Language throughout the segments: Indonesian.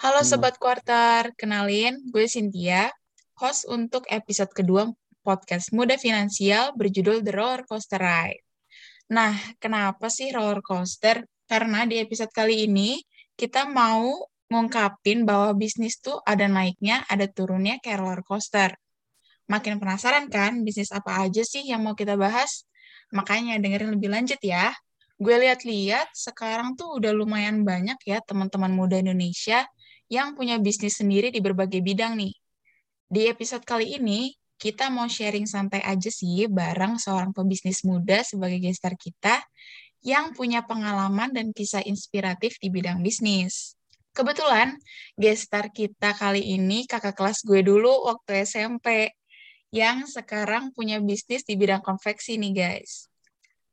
Halo Sobat Quarter, kenalin gue Cynthia, host untuk episode kedua podcast Muda Finansial berjudul The Roller Coaster Ride. Nah, kenapa sih roller coaster? Karena di episode kali ini kita mau ngungkapin bahwa bisnis tuh ada naiknya, ada turunnya kayak roller coaster. Makin penasaran kan bisnis apa aja sih yang mau kita bahas? Makanya dengerin lebih lanjut ya. Gue lihat-lihat sekarang tuh udah lumayan banyak ya teman-teman muda Indonesia yang punya bisnis sendiri di berbagai bidang nih. Di episode kali ini, kita mau sharing santai aja sih bareng seorang pebisnis muda sebagai gestar kita yang punya pengalaman dan kisah inspiratif di bidang bisnis. Kebetulan, gestar kita kali ini kakak kelas gue dulu waktu SMP, yang sekarang punya bisnis di bidang konveksi nih guys.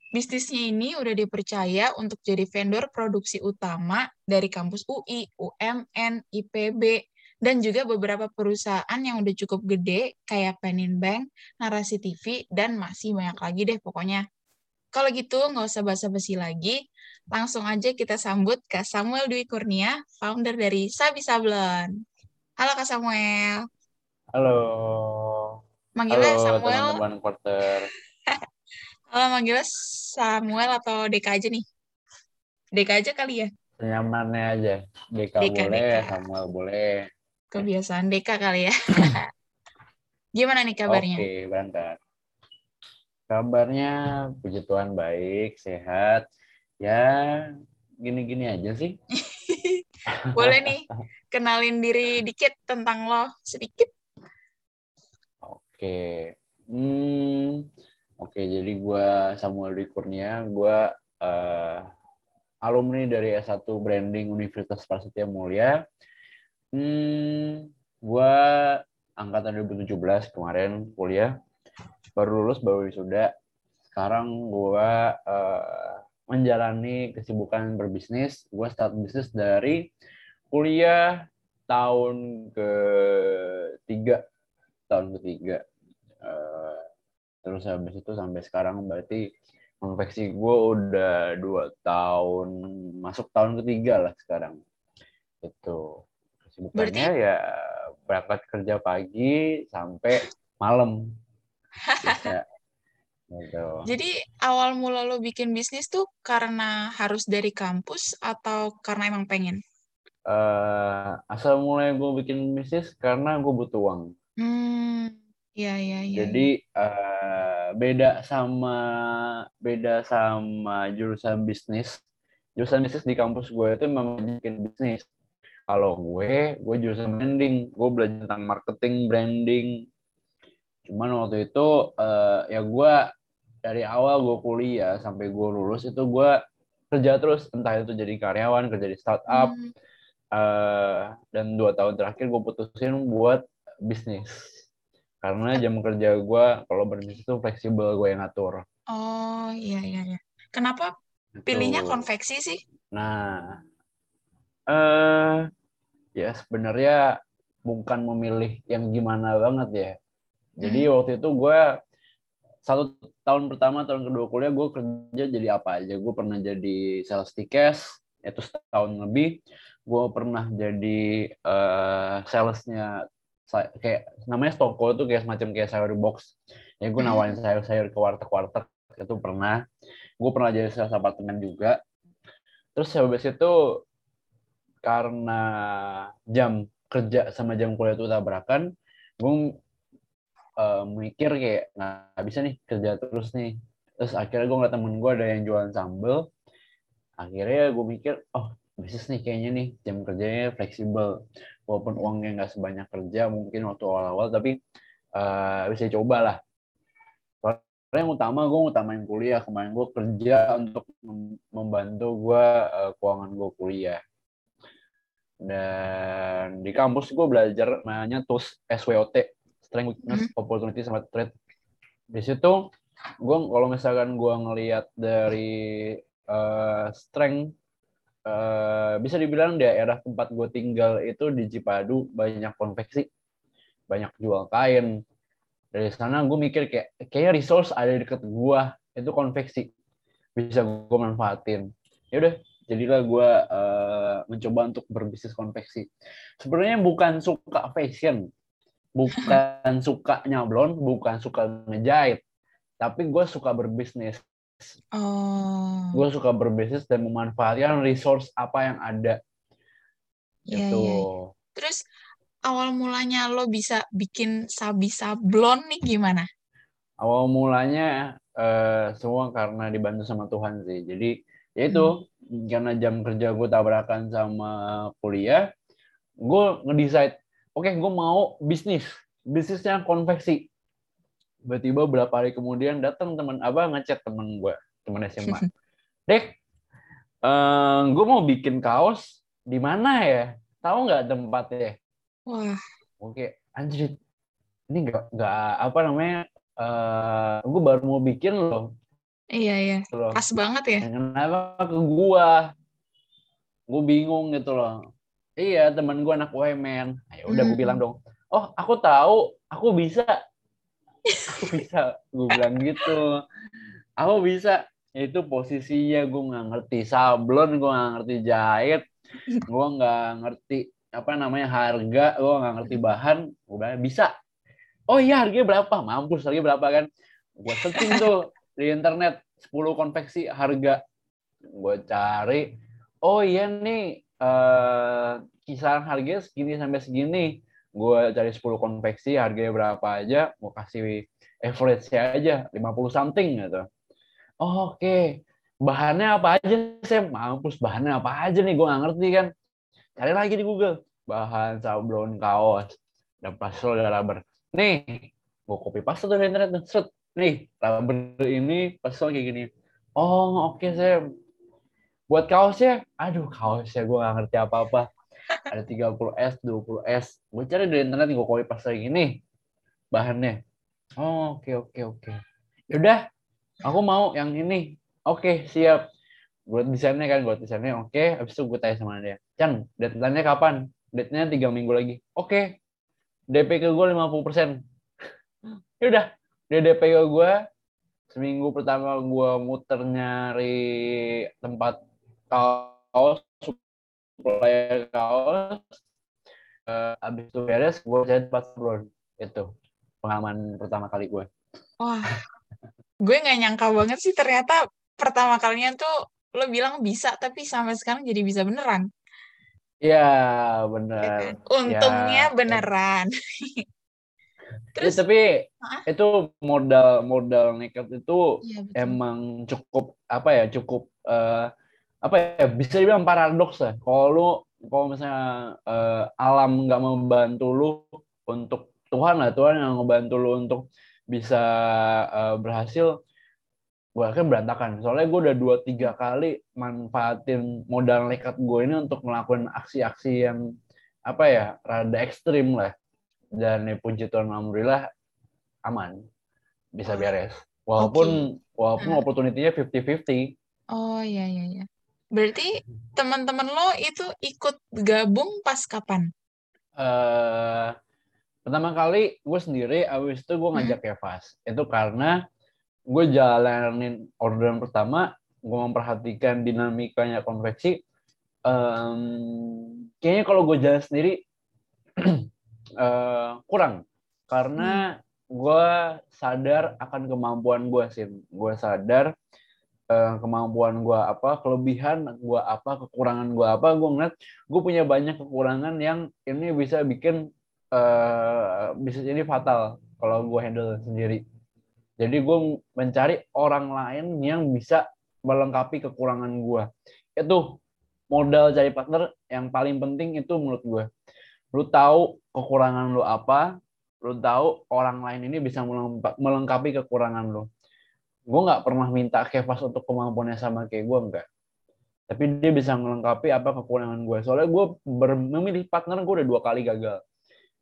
Bisnisnya ini udah dipercaya untuk jadi vendor produksi utama dari kampus UI, UMN, IPB, dan juga beberapa perusahaan yang udah cukup gede kayak Penin Bank, Narasi TV, dan masih banyak lagi deh pokoknya. Kalau gitu, nggak usah basa-basi lagi, langsung aja kita sambut Kak Samuel Dwi Kurnia, founder dari Sabi Sablon. Halo Kak Samuel. Halo. Manggilnya Halo Samuel. teman-teman. Kalau manggilnya Samuel atau Deka aja nih? Deka aja kali ya? Senyamannya aja. Deka, Deka, boleh, Deka. Samuel boleh. Kebiasaan Deka kali ya. Gimana nih kabarnya? Oke, berangkat. Kabarnya puji Tuhan baik, sehat. Ya, gini-gini aja sih. Boleh nih, kenalin diri dikit tentang lo, sedikit. Oke. Hmm, oke, jadi gua Samuel Dwi Kurnia, gua eh, alumni dari S1 Branding Universitas Prasetya Mulia. Hmm, gua angkatan 2017 kemarin kuliah. Baru lulus, baru wisuda. Sekarang gua eh, menjalani kesibukan berbisnis. Gua start bisnis dari kuliah tahun ketiga tahun ketiga terus habis itu sampai sekarang berarti konveksi gue udah dua tahun masuk tahun ketiga lah sekarang. Itu kesibukannya Berarti- ya berangkat kerja pagi sampai malam. Gitu. Jadi awal mula lo bikin bisnis tuh karena harus dari kampus atau karena emang pengen? Eh, asal mulai gue bikin bisnis karena gue butuh uang. Hmm, iya iya iya. Jadi eh, beda sama beda sama jurusan bisnis. Jurusan bisnis di kampus gue itu memang bikin bisnis. Kalau gue, gue jurusan branding. Gue belajar tentang marketing, branding. Cuman waktu itu eh, ya gue dari awal gue kuliah sampai gue lulus itu gue kerja terus. Entah itu jadi karyawan, kerja di startup. Hmm, eh, dan dua tahun terakhir gue putusin buat bisnis. Karena jam kerja gue kalau berbisnis itu fleksibel gue yang ngatur. Oh iya iya iya. Kenapa pilihnya Gitu. konveksi sih? Nah, eh ya sebenarnya bukan memilih yang gimana banget ya. Jadi waktu itu gue satu tahun pertama, tahun kedua kuliah gue kerja jadi apa aja. Gue pernah jadi sales tiket, itu setahun lebih. Gue pernah jadi eh, salesnya sa- kayak namanya toko itu kayak semacam kayak sayur box. Ya gue Hmm. nawarin sayur-sayur ke warteg-warteg itu pernah. Gue pernah jadi sales apartemen juga. Terus habis itu karena jam kerja sama jam kuliah itu tabrakan, gue eh, mikir kayak nggak bisa nih kerja terus nih. Terus akhirnya gue ngeliat temen gue ada yang jualan sambel. Akhirnya gue mikir, oh bisnis nih kayaknya nih jam kerjanya fleksibel. Walaupun uangnya nggak sebanyak kerja mungkin waktu awal-awal, tapi eh, bisa coba lah. Soalnya yang utama gue utamain kuliah. Kemarin gue kerja untuk mem- membantu gue eh, keuangan gue kuliah. Dan di kampus gue belajar namanya TOS SWOT, Strength, Weakness, Opportunity, sama Threat. Di situ gue kalau misalkan gue ngelihat dari eh, strength eh, bisa dibilang daerah tempat gue tinggal itu di Cipadu banyak konveksi, banyak jual kain. Dari sana gue mikir kayak kayaknya resource ada di deket gue itu konveksi bisa gue manfaatin. Ya udah jadilah gue uh, mencoba untuk berbisnis konveksi sebenarnya bukan suka fashion bukan suka nyablon bukan suka ngejahit tapi gue suka berbisnis Oh. gue suka berbisnis dan memanfaatkan resource apa yang ada Iya, itu iya. Terus awal mulanya lo bisa bikin sabi sablon nih gimana? awal mulanya eh, semua karena dibantu sama Tuhan sih jadi ya itu karena jam kerja gue tabrakan sama kuliah gue ngedecide oke gue mau bisnis bisnisnya konveksi tiba-tiba berapa hari kemudian datang teman abah ngechat teman gue teman SMA dek eh, gue mau bikin kaos di mana ya? Tahu nggak tempatnya? Wah, oke anjir ini nggak nggak apa namanya eh gue baru mau bikin loh. Iya iya. gitu loh. Pas banget ya. kenapa ke gua? Gue bingung gitu loh. Iya teman gue anak UMN ayo udah gue Hmm. bilang dong oh aku tahu aku bisa bisa gue bilang gitu. Aku bisa. Itu posisinya gue nggak ngerti sablon gue nggak ngerti jahit gue nggak ngerti apa namanya harga gue nggak ngerti bahan gue bilang bisa. Oh iya harganya berapa? Mampus harganya berapa kan? Gue searching tuh di internet 10 konveksi harga. Gue cari oh iya nih eh, kisaran harganya segini sampai segini gue cari 10 konveksi harganya berapa aja gue kasih average aja 50 something gitu. Oh, oke bahannya apa aja Sam? Mampus bahannya apa aja nih? Gue nggak ngerti kan? Cari lagi di Google. Bahan sablon kaos dan pastel dan rubber. Nih gue copy paste dari internet set. Nih rubber ini pastel kayak gini. Oh oke Sam. Buat kaosnya aduh kaosnya gue gak ngerti apa-apa ada 30S 20S gue cari dari internet gue copy paste kayak gini. Bahannya. Oh oke oke oke. Yaudah aku mau yang ini. Oke siap. Gue desainnya kan gue desainnya. Oke habis itu gue tanya sama dia. Chan deadline-nya kapan? Date-nya tiga minggu lagi. Oke DP ke gue 50 persen. Yaudah dia DP ke gue seminggu pertama gue muter nyari tempat kaos supplier kaos Eh, abis itu beres gue jadi tempat sablon itu pengalaman pertama kali gue Wah, gue nggak nyangka banget sih ternyata pertama kalinya tuh lo bilang bisa tapi sampai sekarang jadi bisa beneran. Iya ya kan? bener Untungnya Ya, beneran. Ya, Terus, tapi Hah? itu modal modal nekat itu iya betul. emang cukup apa ya cukup eh, apa ya bisa dibilang paradoks lah. Kalau lu kalau misalnya eh, alam nggak membantu lu untuk Tuhan lah Tuhan yang ngebantu lu untuk bisa eh, berhasil gue kan berantakan. Soalnya gue udah dua tiga kali manfaatin modal nekat gue ini untuk melakukan aksi-aksi yang apa ya rada ekstrim lah. Dan ya, puji Tuhan alhamdulillah aman. Bisa Oh, beres. Walaupun walaupun Hmm. opportunity-nya 50-50 Oh iya iya iya. Berarti teman-teman lo itu ikut gabung pas kapan? eh pertama kali gue sendiri abis itu gue ngajak Kevas. Itu karena gue jalanin orderan pertama gue memperhatikan dinamikanya konveksi. Em, kayaknya kalau gue jalan sendiri eh, kurang. Karena gue sadar akan kemampuan gue sih. Gue sadar eh, kemampuan gue apa kelebihan gue apa kekurangan gue apa gue ngeliat gue punya banyak kekurangan yang ini bisa bikin eh, bisa jadi fatal kalau gue handle sendiri. Jadi gue mencari orang lain yang bisa melengkapi kekurangan gue itu modal cari partner yang paling penting itu menurut gue lu tahu kekurangan lu apa lu tahu orang lain ini bisa melengka- melengkapi kekurangan lu gue nggak pernah minta Kevas untuk kemampuannya sama kayak gue enggak tapi dia bisa melengkapi apa kekurangan gue soalnya gue memilih partner gue udah dua kali gagal.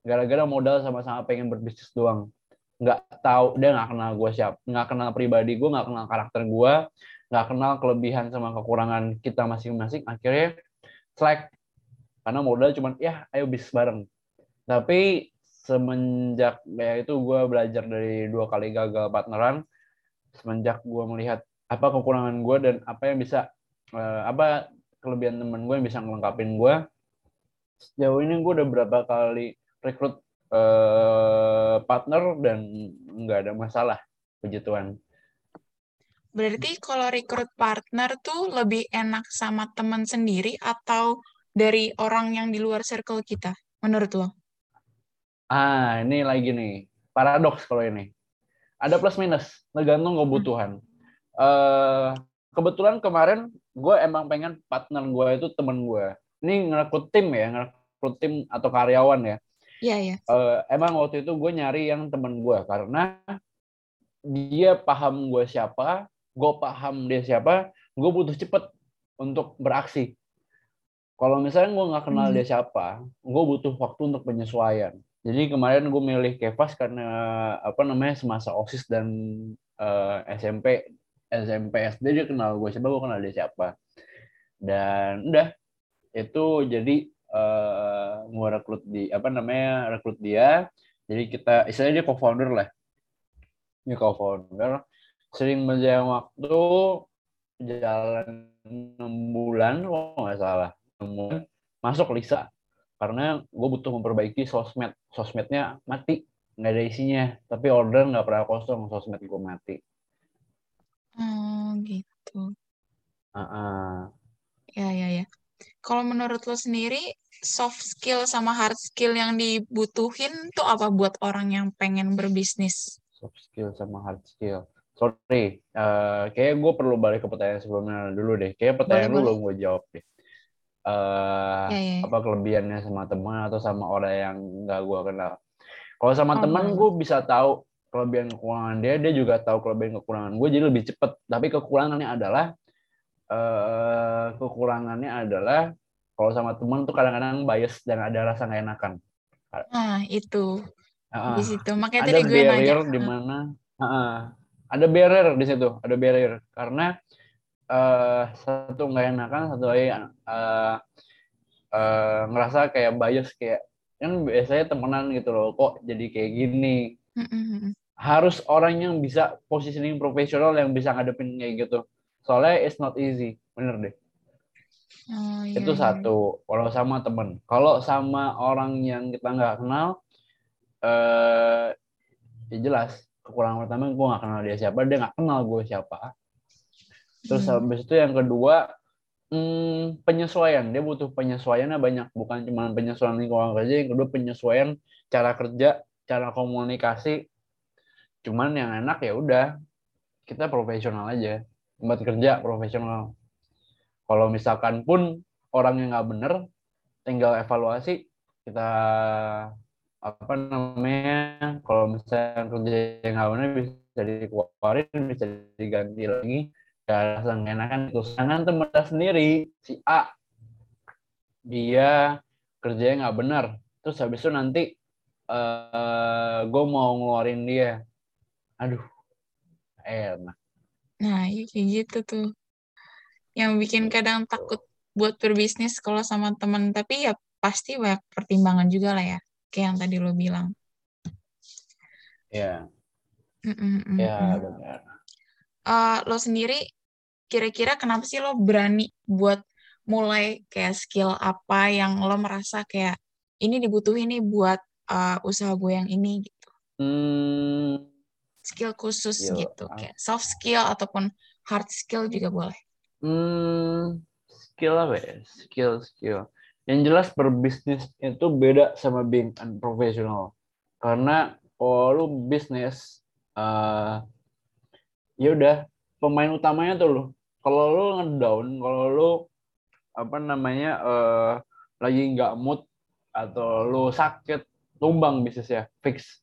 Gara-gara modal sama-sama pengen berbisnis doang. Nggak tahu dia nggak kenal gue siap nggak kenal pribadi gue nggak kenal karakter gue nggak kenal kelebihan sama kekurangan kita masing-masing. Akhirnya slack. Karena modal cuman ya ayo bisnis bareng. Tapi semenjak ya itu gue belajar dari dua kali gagal partneran semenjak gue melihat apa kekurangan gue dan apa yang bisa eh, apa kelebihan temen gue yang bisa ngelengkapin gue sejauh ini gue udah berapa kali rekrut uh, partner dan nggak ada masalah puji Tuhan Berarti kalau rekrut partner tuh lebih enak sama teman sendiri atau dari orang yang di luar circle kita, menurut lo? Ah, ini lagi nih. Paradoks kalau ini. Ada plus minus, tergantung kebutuhan. Uh, kebetulan kemarin gue emang pengen partner gue itu temen gue. Ini ngerekrut tim ya, ngerekrut tim atau karyawan ya. Iya, iya. Uh, emang waktu itu gue nyari yang temen gue karena dia paham gue siapa, gue paham dia siapa, gue butuh cepet untuk beraksi. Kalau misalnya gue nggak kenal hmm. dia siapa, gue butuh waktu untuk penyesuaian. Jadi kemarin gue milih Kevas karena apa namanya semasa osis dan uh, eh, SMP, SMP SD dia kenal gue siapa, gue kenal dia siapa. Dan udah itu jadi uh, gue rekrut di apa namanya rekrut dia. Jadi kita istilahnya dia co-founder lah. Dia co-founder sering berjalan waktu jalan enam bulan kalau nggak salah bulan, masuk Lisa karena gue butuh memperbaiki sosmed sosmednya mati. Nggak ada isinya. Tapi order nggak pernah kosong sosmed gue mati. Oh gitu. Uh -uh. ya ya ya. Kalau menurut lo sendiri soft skill sama hard skill yang dibutuhin tuh apa buat orang yang pengen berbisnis? Soft skill sama hard skill. Sorry, uh, kayak gue perlu balik ke pertanyaan sebelumnya dulu deh. Kayak pertanyaan boleh, lu belum gue jawab deh. Uh, ya, ya. Apa kelebihannya sama teman atau sama orang yang nggak gue kenal? Kalau sama oh, teman gue bisa tahu kelebihan kekurangan dia, dia juga tahu kelebihan kekurangan gue, jadi lebih cepet. Tapi kekurangannya adalah uh, kekurangannya adalah kalau sama teman tuh kadang-kadang bias dan ada rasa nggak enakan. Nah itu uh, di situ makanya ada tadi gue nanya. di mana uh, ada barrier di situ ada barrier karena uh, satu nggak enakan satu lagi uh, uh, ngerasa kayak bias kayak kan biasanya temenan gitu loh kok jadi kayak gini. Mm-hmm. harus orang yang bisa positioning profesional yang bisa ngadepin kayak gitu. Soalnya it's not easy bener deh. Oh, iya, itu iya. satu kalau sama temen. Kalau sama orang yang kita nggak kenal eh ya jelas kekurangan pertama gue gak kenal dia siapa dia gak kenal gue siapa terus hmm. habis itu yang kedua hmm, penyesuaian. Dia butuh penyesuaiannya banyak. Bukan cuma penyesuaian lingkungan kerja yang kedua penyesuaian cara kerja cara komunikasi. Cuman yang enak ya udah kita profesional aja. Tempat kerja profesional. Kalau misalkan pun orang yang nggak bener tinggal evaluasi. Kita apa namanya kalau misalnya kerja yang awalnya bisa dikeluarin bisa diganti lagi ya enakan itu. Sedangkan teman sendiri si A dia kerjanya nggak benar terus habis itu nanti uh, eh, gue mau ngeluarin dia. Aduh enak. Nah iya kayak gitu tuh. Yang bikin kadang takut buat berbisnis kalau sama teman tapi ya pasti banyak pertimbangan juga lah ya kayak yang tadi lo bilang. Ya. Mm ya benar. Uh, lo sendiri kira-kira kenapa sih lo berani buat mulai kayak skill apa yang lo merasa kayak ini dibutuhin nih buat uh, usaha gue yang ini gitu. Hmm. Skill khusus skill. gitu, kayak soft skill ataupun hard skill juga boleh. Hmm, skill apa ya? Skill, skill yang jelas berbisnis itu beda sama being unprofessional karena kalau lu bisnis uh, ya udah pemain utamanya tuh lo kalau lu ngedown kalau lu apa namanya uh, lagi nggak mood atau lu sakit tumbang bisnisnya fix.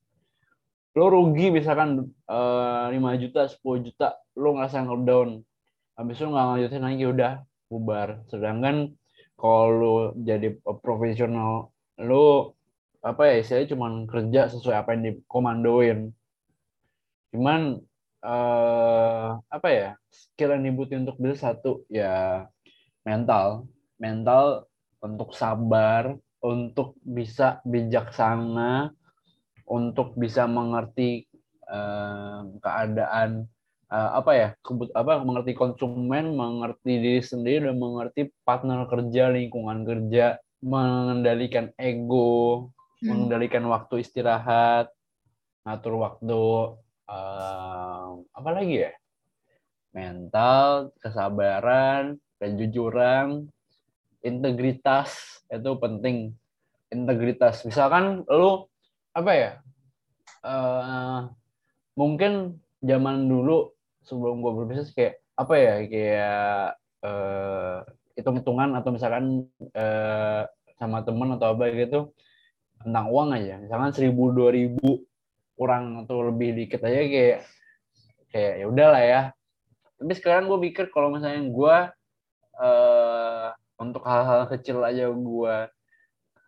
Lu rugi misalkan uh, 5 juta 10 juta lu ngerasa ngedown. Habis itu nggak lanjutin lagi udah bubar. Sedangkan kalau lu jadi profesional lu apa ya istilahnya cuma kerja sesuai apa yang dikomandoin. Cuman eh, apa ya skill yang dibutuhin untuk bisa satu ya mental mental untuk sabar untuk bisa bijaksana untuk bisa mengerti eh, keadaan uh, apa ya kebut apa mengerti konsumen mengerti diri sendiri dan mengerti partner kerja lingkungan kerja mengendalikan ego hmm. mengendalikan waktu istirahat ngatur waktu uh, apa lagi ya? Mental kesabaran kejujuran integritas itu penting. Integritas. Misalkan lu apa ya? Uh, mungkin zaman dulu sebelum gue berbisnis kayak apa ya? Kayak uh, hitung-hitungan atau misalkan uh, sama temen atau apa gitu tentang uang aja. Misalkan seribu dua ribu kurang atau lebih dikit aja kayak kayak ya udahlah ya tapi sekarang gue pikir kalau misalnya gue uh, untuk hal-hal kecil aja gue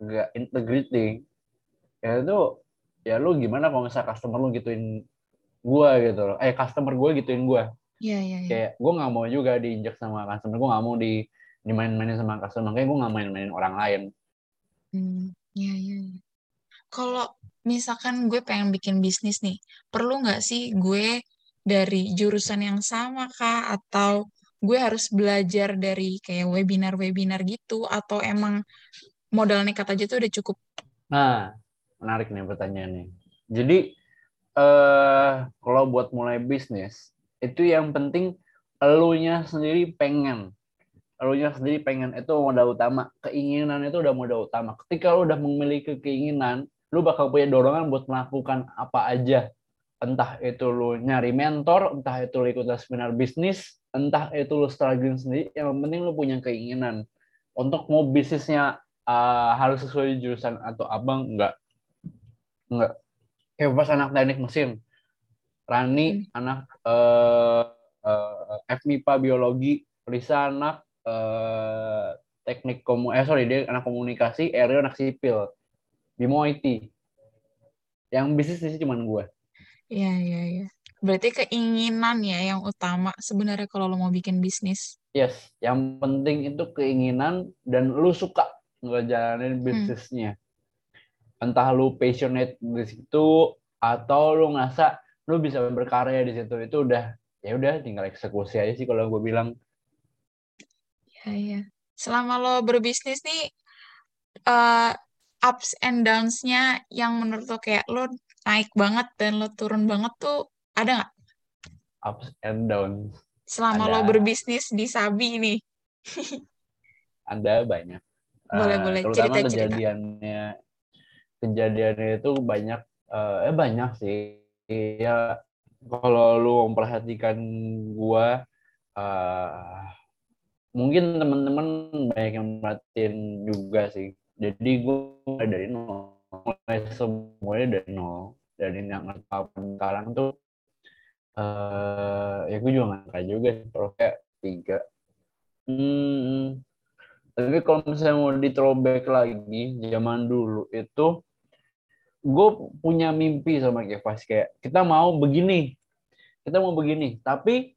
nggak integrity ya itu ya lu gimana kalau misalnya customer lu gituin gue gitu loh eh customer gue gituin gue Iya, iya, iya. Kayak gue nggak mau juga diinjak sama customer, gue nggak mau di dimain-mainin sama customer, makanya gue nggak main-mainin orang lain. Hmm, iya, iya. Ya. Kalau misalkan gue pengen bikin bisnis nih, perlu nggak sih gue dari jurusan yang sama kah? Atau gue harus belajar dari kayak webinar-webinar gitu? Atau emang modal nekat aja tuh udah cukup? Nah, menarik nih pertanyaannya. Jadi, uh, kalau buat mulai bisnis itu yang penting elunya sendiri pengen elunya sendiri pengen itu modal utama keinginan itu udah modal utama ketika lu udah memiliki keinginan lu bakal punya dorongan buat melakukan apa aja. Entah itu lu nyari mentor entah itu lu ikut seminar bisnis entah itu lu struggling sendiri yang penting lu punya keinginan. Untuk mau bisnisnya uh, harus sesuai jurusan atau abang enggak. Enggak. Kayak pas anak teknik mesin. Rani hmm. anak uh, uh, FMIPA biologi. Risa anak uh, teknik komu eh sorry dia anak komunikasi Eryo anak sipil Bimo IT yang bisnis sih cuma gue Iya iya iya. Berarti keinginan ya yang utama sebenarnya kalau lo mau bikin bisnis. Yes yang penting itu keinginan dan lu suka ngejalanin hmm. bisnisnya. Hmm entah lu passionate di situ atau lu ngerasa lu bisa berkarya di situ itu udah ya udah tinggal eksekusi aja sih kalau gue bilang. Ya ya selama lo berbisnis nih uh, ups and downs-nya yang menurut lo kayak lo naik banget dan lo turun banget tuh ada nggak? Ups and downs. Selama ada. lo berbisnis di Sabi nih ada banyak. Boleh uh, boleh cerita cerita. kejadiannya. Kejadian itu banyak uh, eh banyak sih. Ya kalau lu memperhatikan gua uh, mungkin teman-teman banyak yang merhatiin juga sih jadi gua dari nol. Mulai semuanya dari nol. Dari yang sekarang tuh uh, ya gue juga nggak juga kalau kayak tiga. Hmm, tapi kalau misalnya mau di throwback lagi zaman dulu itu gue punya mimpi sama Kevas kayak kita mau begini. Kita mau begini. Tapi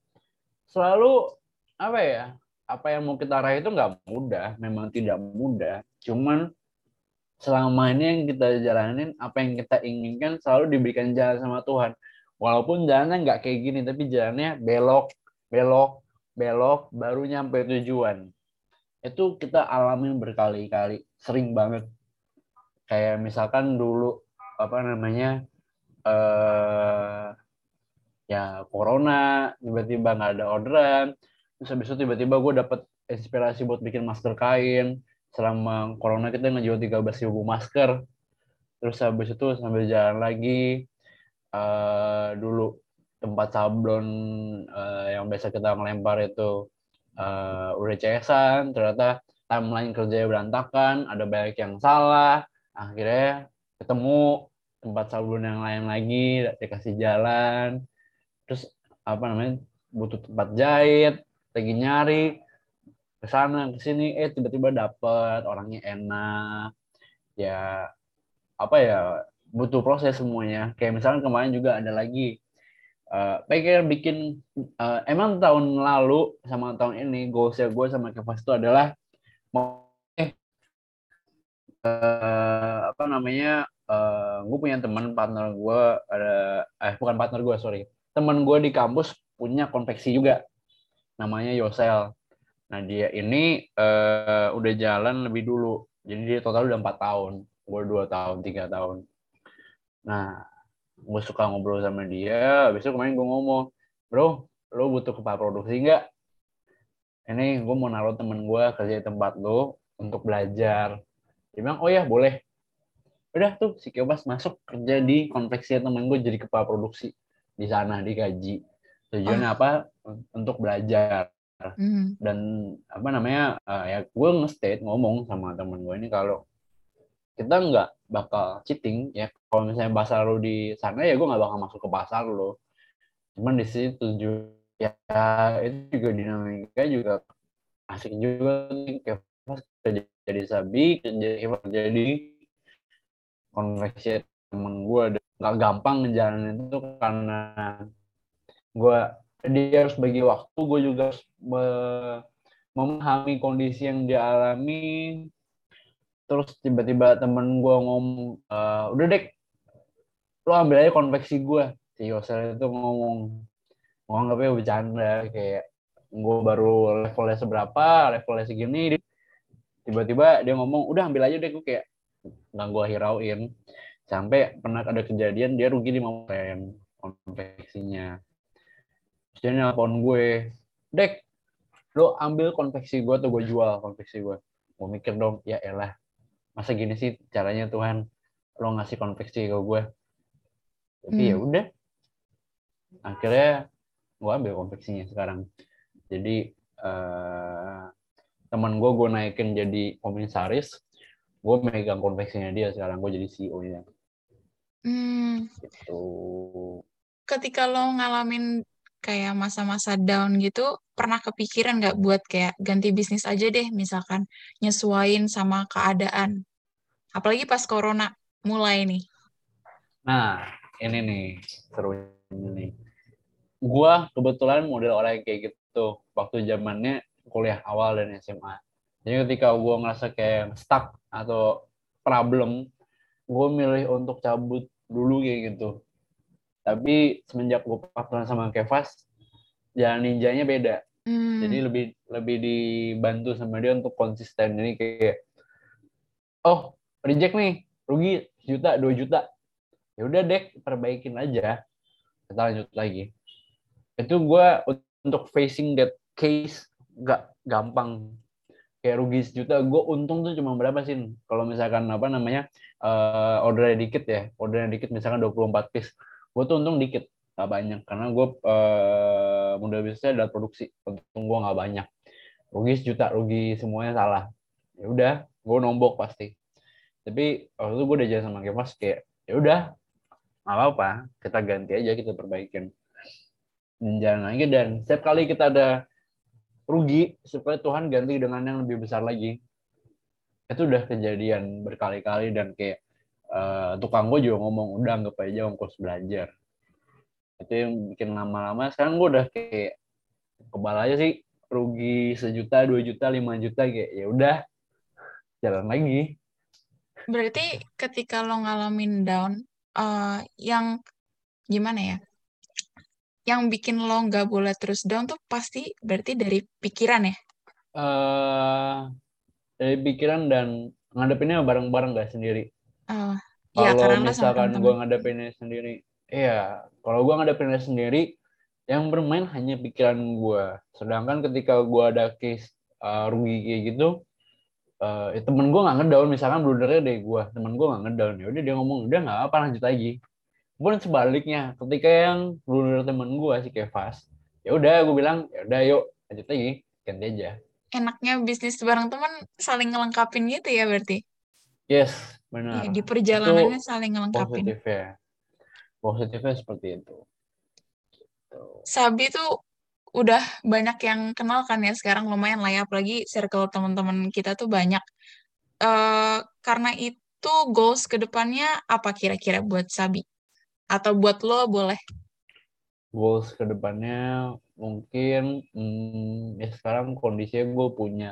selalu apa ya apa yang mau kita raih itu nggak mudah memang tidak mudah. Cuman selama ini yang kita jalanin apa yang kita inginkan selalu diberikan jalan sama Tuhan. Walaupun jalannya nggak kayak gini tapi jalannya belok belok belok baru nyampe tujuan. Itu kita alamin berkali-kali sering banget. Kayak misalkan dulu apa namanya uh, ya corona tiba-tiba nggak ada orderan terus habis itu tiba-tiba gue dapet inspirasi buat bikin masker kain. Selama corona kita ngejual 13 ribu masker. Terus habis itu sambil jalan lagi uh, dulu tempat sablon uh, yang biasa kita ngelempar itu uh, udah cesan ternyata timeline kerjanya berantakan ada banyak yang salah. Akhirnya ketemu tempat sablon yang lain lagi dikasih jalan. Terus apa namanya butuh tempat jahit lagi nyari ke sana ke sini eh tiba-tiba dapet orangnya enak. Ya apa ya butuh proses semuanya. Kayak misalnya kemarin juga ada lagi uh, pengen bikin uh, emang tahun lalu sama tahun ini goalsnya gue sama Kevas itu adalah mau eh uh, apa namanya uh, eh, gue punya teman partner gue ada eh bukan partner gue sorry. Teman gue di kampus punya konveksi juga namanya Yosel. Nah dia ini uh, udah jalan lebih dulu, jadi dia total udah empat tahun, gue dua tahun, tiga tahun. Nah gue suka ngobrol sama dia, habis itu kemarin gue ngomong, bro, lo butuh kepala produksi nggak? Ini gue mau naruh temen gue kerja di tempat lo untuk belajar. Dia bilang, oh ya boleh. Udah tuh si Kebas masuk kerja di konveksi temen gue jadi kepala produksi di sana digaji. Tujuannya oh. apa? Untuk belajar Mm. Dan apa namanya uh, ya gue nge-state ngomong sama temen gue ini kalau kita nggak bakal cheating ya kalau misalnya pasar lo di sana ya gue nggak bakal masuk ke pasar lo cuman di situ tujuh ya itu juga dinamika juga asik juga kayak kerja jadi sabi kerja jadi konveksi temen gue nggak gampang ngejalanin itu karena gue dia harus bagi waktu. Gue juga harus me memahami kondisi yang dia alami. Terus tiba-tiba temen gue ngomong e, udah dek. Lo ambil aja konveksi gue. Si Yosel itu ngomong nganggapnya bercanda. Kayak gue baru levelnya seberapa levelnya segini. Tiba-tiba dia ngomong udah ambil aja deh gue kayak nggak gue hirauin. Sampai pernah ada kejadian dia rugi di momen jadi nelfon gue dek lo ambil konveksi gue atau gue jual konveksi gue gue mikir dong ya elah masa gini sih caranya Tuhan? Lo ngasih konveksi ke gue tapi ya hmm. ya udah akhirnya gue ambil konveksinya sekarang. Jadi uh, teman gue gue naikin jadi komisaris gue megang konveksinya dia sekarang gue jadi CEO nya hmm. gitu. Ketika lo ngalamin kayak masa-masa down gitu, pernah kepikiran nggak buat kayak ganti bisnis aja deh, misalkan nyesuain sama keadaan. Apalagi pas corona mulai nih. Nah, ini nih seru nih. Gua kebetulan model orang yang kayak gitu waktu zamannya kuliah awal dan SMA. Jadi ketika gue ngerasa kayak stuck atau problem, gue milih untuk cabut dulu kayak gitu tapi semenjak gue pacaran sama Kevas jalan ninjanya beda. Hmm. jadi lebih lebih dibantu sama dia untuk konsisten. Ini kayak oh reject nih rugi juta dua juta. Ya udah dek perbaikin aja. Kita lanjut lagi. Itu gue untuk facing that case gak gampang. Kayak rugi sejuta gue untung tuh cuma berapa sih? Kalau misalkan apa namanya uh, ordernya dikit ya. Ordernya dikit misalkan 24 piece gue tuh untung dikit gak banyak. Karena gue uh, modal bisnisnya adalah produksi. Untung gue nggak banyak. Rugi sejuta rugi semuanya salah. Ya udah gue nombok pasti. Tapi waktu itu gue udah jalan sama Kemas kayak ya udah nggak apa-apa. Kita ganti aja kita perbaikin. Dan jalan lagi dan setiap kali kita ada rugi supaya Tuhan ganti dengan yang lebih besar lagi. Itu udah kejadian berkali-kali dan kayak uh, tukang gue juga ngomong udah anggap aja ongkos belajar. Itu yang bikin lama-lama. Sekarang gue udah kayak kebal aja sih. Rugi sejuta dua juta lima juta kayak ya udah jalan lagi. Berarti ketika lo ngalamin down uh, yang gimana ya? Yang bikin lo nggak boleh terus down tuh pasti berarti dari pikiran ya? Uh, dari pikiran dan ngadepinnya bareng-bareng gak sendiri Uh, ya, kalau misalkan gue ngadepinnya sendiri, iya. Kalau gue ngadepinnya sendiri, yang bermain hanya pikiran gue. Sedangkan ketika gue ada case uh, rugi kayak gitu, uh, ya temen gue nggak ngedown. Misalkan bludernya deh gue, temen gue nggak ngedown. Ya udah dia ngomong, udah nggak apa lanjut lagi. Pun sebaliknya, ketika yang blunder temen gue si Kevas, ya udah gue bilang, ya udah yuk lanjut lagi, ganti aja. Enaknya bisnis bareng teman saling ngelengkapin gitu ya berarti? Yes, benar. Ya, di perjalanannya itu saling ngelengkapin. Positif ya. Positifnya seperti itu. Gitu. Sabi tuh udah banyak yang kenal kan ya sekarang lumayan lah ya apalagi circle teman-teman kita tuh banyak. Uh, karena itu goals ke depannya apa kira-kira buat Sabi? Atau buat lo boleh? Goals ke depannya mungkin hmm, ya sekarang kondisinya gue punya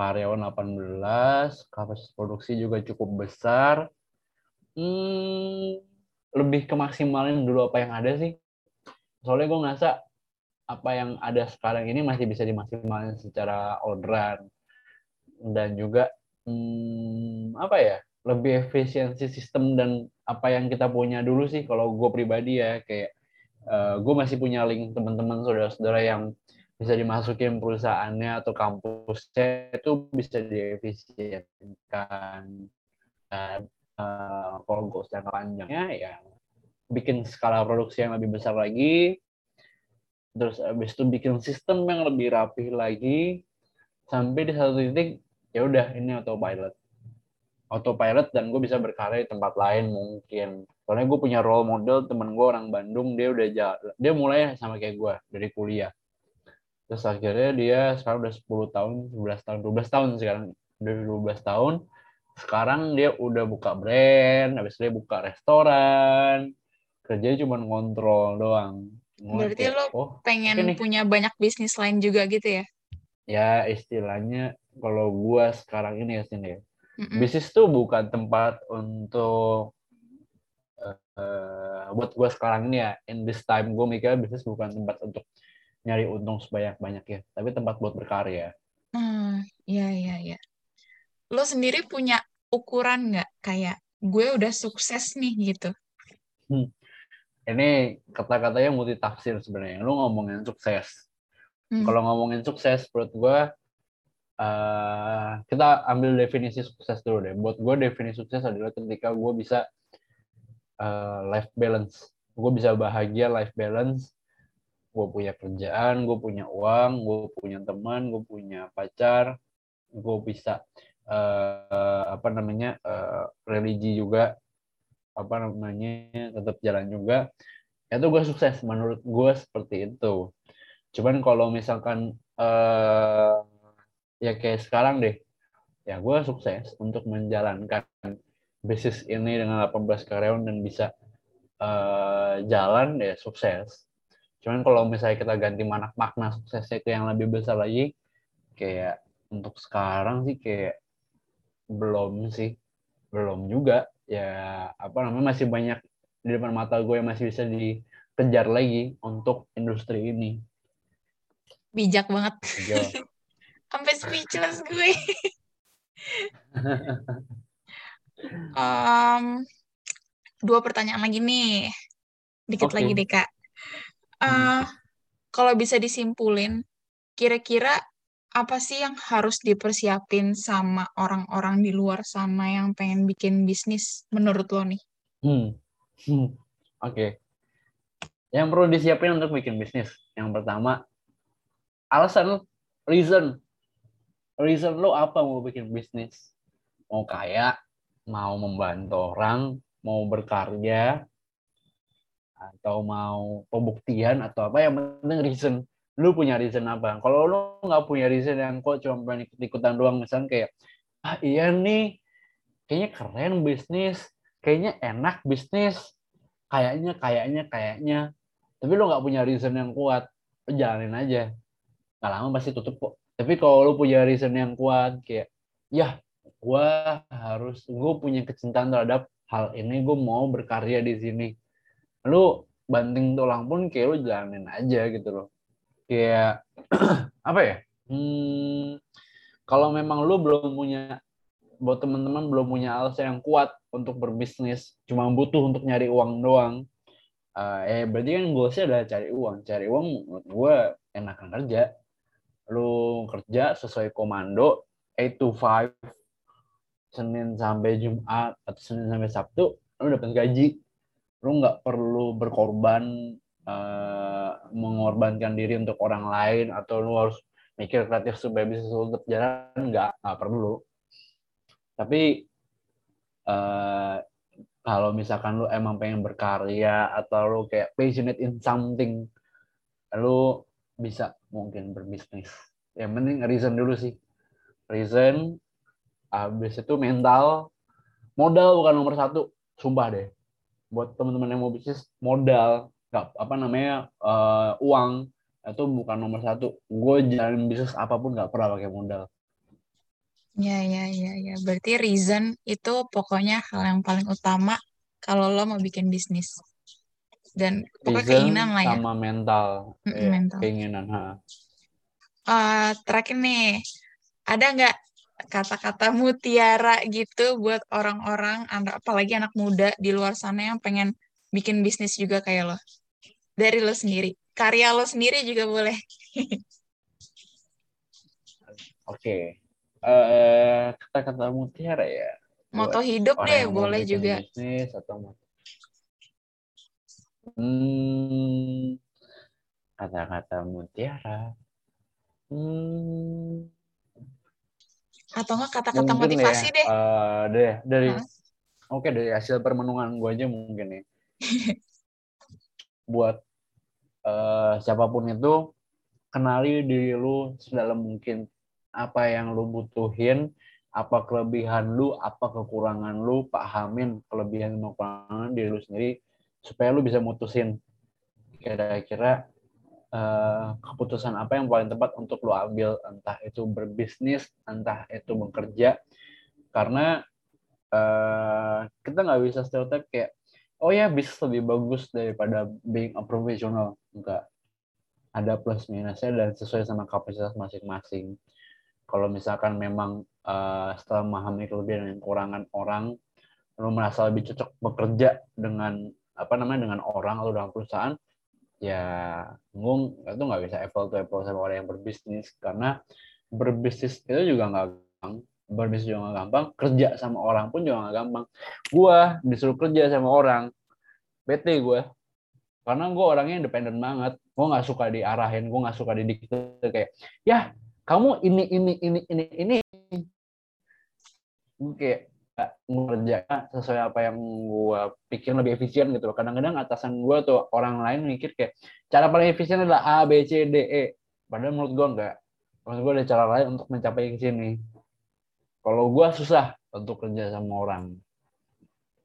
karyawan 18, kapasitas produksi juga cukup besar. Hmm, lebih ke maksimalin dulu apa yang ada sih. Soalnya gue ngerasa apa yang ada sekarang ini masih bisa dimaksimalkan secara orderan dan juga hmm, apa ya lebih efisiensi sistem dan apa yang kita punya dulu sih kalau gue pribadi ya kayak uh, gue masih punya link teman-teman saudara-saudara yang bisa dimasukin perusahaannya atau kampusnya itu bisa diefisienkan. Dan uh, jangka panjangnya ya bikin skala produksi yang lebih besar lagi. Terus habis itu bikin sistem yang lebih rapi lagi. Sampai di satu titik ya udah ini autopilot. Autopilot dan gue bisa berkarya di tempat lain mungkin. Soalnya gue punya role model temen gue orang Bandung dia udah dia mulai sama kayak gue dari kuliah terus akhirnya dia sekarang udah 10 tahun 11 tahun 12 tahun sekarang udah 12 tahun sekarang dia udah buka brand habis dia buka restoran kerjanya cuma ngontrol doang Berarti lo oh, pengen punya banyak bisnis lain juga gitu ya? Ya istilahnya kalau gua sekarang ini ya sini ya. Mm-mm. Bisnis tuh bukan tempat untuk uh, buat gua sekarang ini ya. In this time gua mikir bisnis bukan tempat untuk nyari untung sebanyak banyak ya, tapi tempat buat berkarya. Hmm, iya iya iya. Lo sendiri punya ukuran nggak kayak gue udah sukses nih gitu? Hmm ini kata-katanya multi tafsir sebenarnya. Lu ngomongin sukses. Hmm. Kalau ngomongin sukses, menurut gue uh, kita ambil definisi sukses dulu deh. Buat gue definisi sukses adalah ketika gue bisa uh, life balance. Gue bisa bahagia life balance. Gue punya kerjaan, gue punya uang, gue punya teman, gue punya pacar, gue bisa uh, apa namanya uh, religi juga apa namanya tetap jalan juga. Itu gue sukses menurut gue seperti itu. Cuman kalau misalkan uh, ya kayak sekarang deh ya gue sukses untuk menjalankan bisnis ini dengan 18 karyawan dan bisa uh, jalan ya sukses cuman kalau misalnya kita ganti mana makna suksesnya ke yang lebih besar lagi kayak untuk sekarang sih kayak belum sih belum juga ya apa namanya masih banyak di depan mata gue yang masih bisa dikejar lagi untuk industri ini. Bijak banget. Sampai speechless gue. um, dua pertanyaan lagi nih. Dikit okay. lagi deh, Kak. Uh, kalau bisa disimpulin, kira-kira apa sih yang harus dipersiapin sama orang-orang di luar sana yang pengen bikin bisnis menurut lo nih? Hmm, hmm. oke. Okay. Yang perlu disiapin untuk bikin bisnis, yang pertama alasan reason, reason lo apa mau bikin bisnis? Mau kaya, mau membantu orang, mau berkarya, atau mau pembuktian atau apa yang penting reason. Lu punya reason apa? Kalau lu nggak punya reason yang kok cuma pengen ikut ikutan doang misalnya kayak ah iya nih kayaknya keren bisnis kayaknya enak bisnis kayaknya kayaknya kayaknya. Tapi lu nggak punya reason yang kuat jalanin aja. Nggak lama pasti tutup kok. Tapi kalau lu punya reason yang kuat kayak ya gue harus gue punya kecintaan terhadap hal ini gue mau berkarya di sini lu banting tulang pun kayak lu jalanin aja gitu loh. Kayak apa ya? Hmm, kalau memang lu belum punya buat teman-teman belum punya alasan yang kuat untuk berbisnis cuma butuh untuk nyari uang doang uh, eh berarti kan goalsnya adalah cari uang. Cari uang menurut gue enakan kerja. Lu kerja sesuai komando 8 to 5 Senin sampai Jumat atau Senin sampai Sabtu lu dapat gaji lu nggak perlu berkorban uh, mengorbankan diri untuk orang lain atau lu harus mikir kreatif supaya bisa tetap jalan nggak nggak perlu. Tapi uh, kalau misalkan lu emang pengen berkarya atau lu kayak passionate in something lu bisa mungkin berbisnis. Yang penting reason dulu sih. Reason habis itu mental. Modal bukan nomor satu sumpah deh buat teman-teman yang mau bisnis modal nggak apa namanya uh, uang itu bukan nomor satu gue jalan bisnis apa pun nggak pernah pakai modal ya ya ya ya berarti reason itu pokoknya hal yang paling utama kalau lo mau bikin bisnis dan pokoknya Reason keinginan lah ya. sama mental. Mm, Iya, mental. Keinginan. Ha. Eh, terakhir nih, ada nggak kata-kata mutiara gitu buat orang-orang, apalagi anak muda di luar sana yang pengen bikin bisnis juga kayak lo? Dari lo sendiri. Karya lo sendiri juga boleh. Oke. Eh, kata-kata mutiara ya. Moto Buat hidup deh, boleh juga. Bisnis atau Hmm, kata-kata mutiara. Hmm, Atau nggak kata-kata mungkin motivasi ya, deh. eh, deh dari Hah? oke dari hasil permenungan gue aja mungkin ya. Buat eh, siapa pun itu kenali diri lu sedalam mungkin apa yang lu butuhin, apa kelebihan lu, apa kekurangan lu, pahamin kelebihan dan kekurangan diri lu sendiri supaya lu bisa mutusin kira-kira eh, keputusan apa yang paling tepat untuk lu ambil entah itu berbisnis, entah itu bekerja. Karena eh, kita nggak bisa stereotip kayak oh ya bisnis lebih bagus daripada being a professional. Enggak ada plus minusnya dan sesuai sama kapasitas masing-masing. Kalau misalkan memang eh, setelah memahami kelebihan dan kekurangan orang lu merasa lebih cocok bekerja dengan apa namanya dengan orang atau dengan perusahaan ya ngomong itu nggak bisa apple to apple sama orang yang berbisnis karena berbisnis itu juga nggak gampang. Berbisnis juga nggak gampang kerja sama orang pun juga nggak gampang. Gua disuruh kerja sama orang bete gue karena gue orangnya independen banget. Gue nggak suka diarahin gue nggak suka didikte kayak ya kamu ini ini ini ini ini. Gue kayak nggak ngerjakan sesuai apa yang gue pikir lebih efisien gitu loh. Kadang-kadang atasan gue tuh orang lain mikir kayak cara paling efisien adalah A, B, C, D, E. Padahal menurut gue enggak. Menurut gue ada cara lain untuk mencapai ke sini. Kalau gue susah untuk kerja sama orang.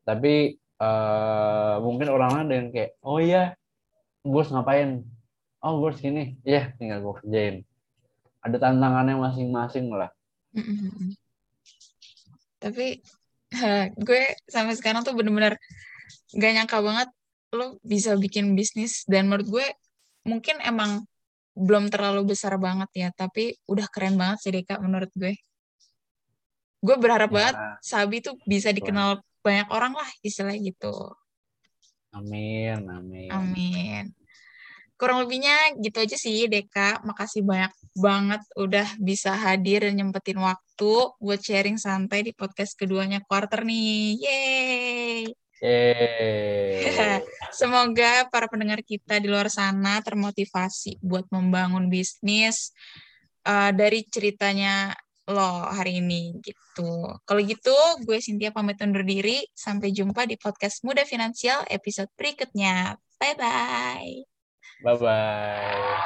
Tapi eh, mungkin orang lain yang kayak, oh iya, gue harus ngapain? Oh gue harus gini. Iya, tinggal gue kerjain. Ada tantangannya masing-masing lah. Tapi gue sampai sekarang tuh bener-bener gak nyangka banget lo bisa bikin bisnis dan menurut gue mungkin emang belum terlalu besar banget ya tapi udah keren banget sih Deka menurut gue. Gue berharap Ya. banget Sabi tuh bisa dikenal banyak orang lah istilah gitu. Amin, amin. Amin. Kurang lebihnya gitu aja sih Deka. Makasih banyak banget udah bisa hadir dan nyempetin waktu buat sharing santai di podcast keduanya quarter nih. Yeay! Yeay. Semoga para pendengar kita di luar sana termotivasi buat membangun bisnis uh, dari ceritanya lo hari ini gitu. Kalau gitu, gue Cynthia pamit undur diri. Sampai jumpa di podcast Muda Finansial episode berikutnya. Bye-bye. Bye-bye.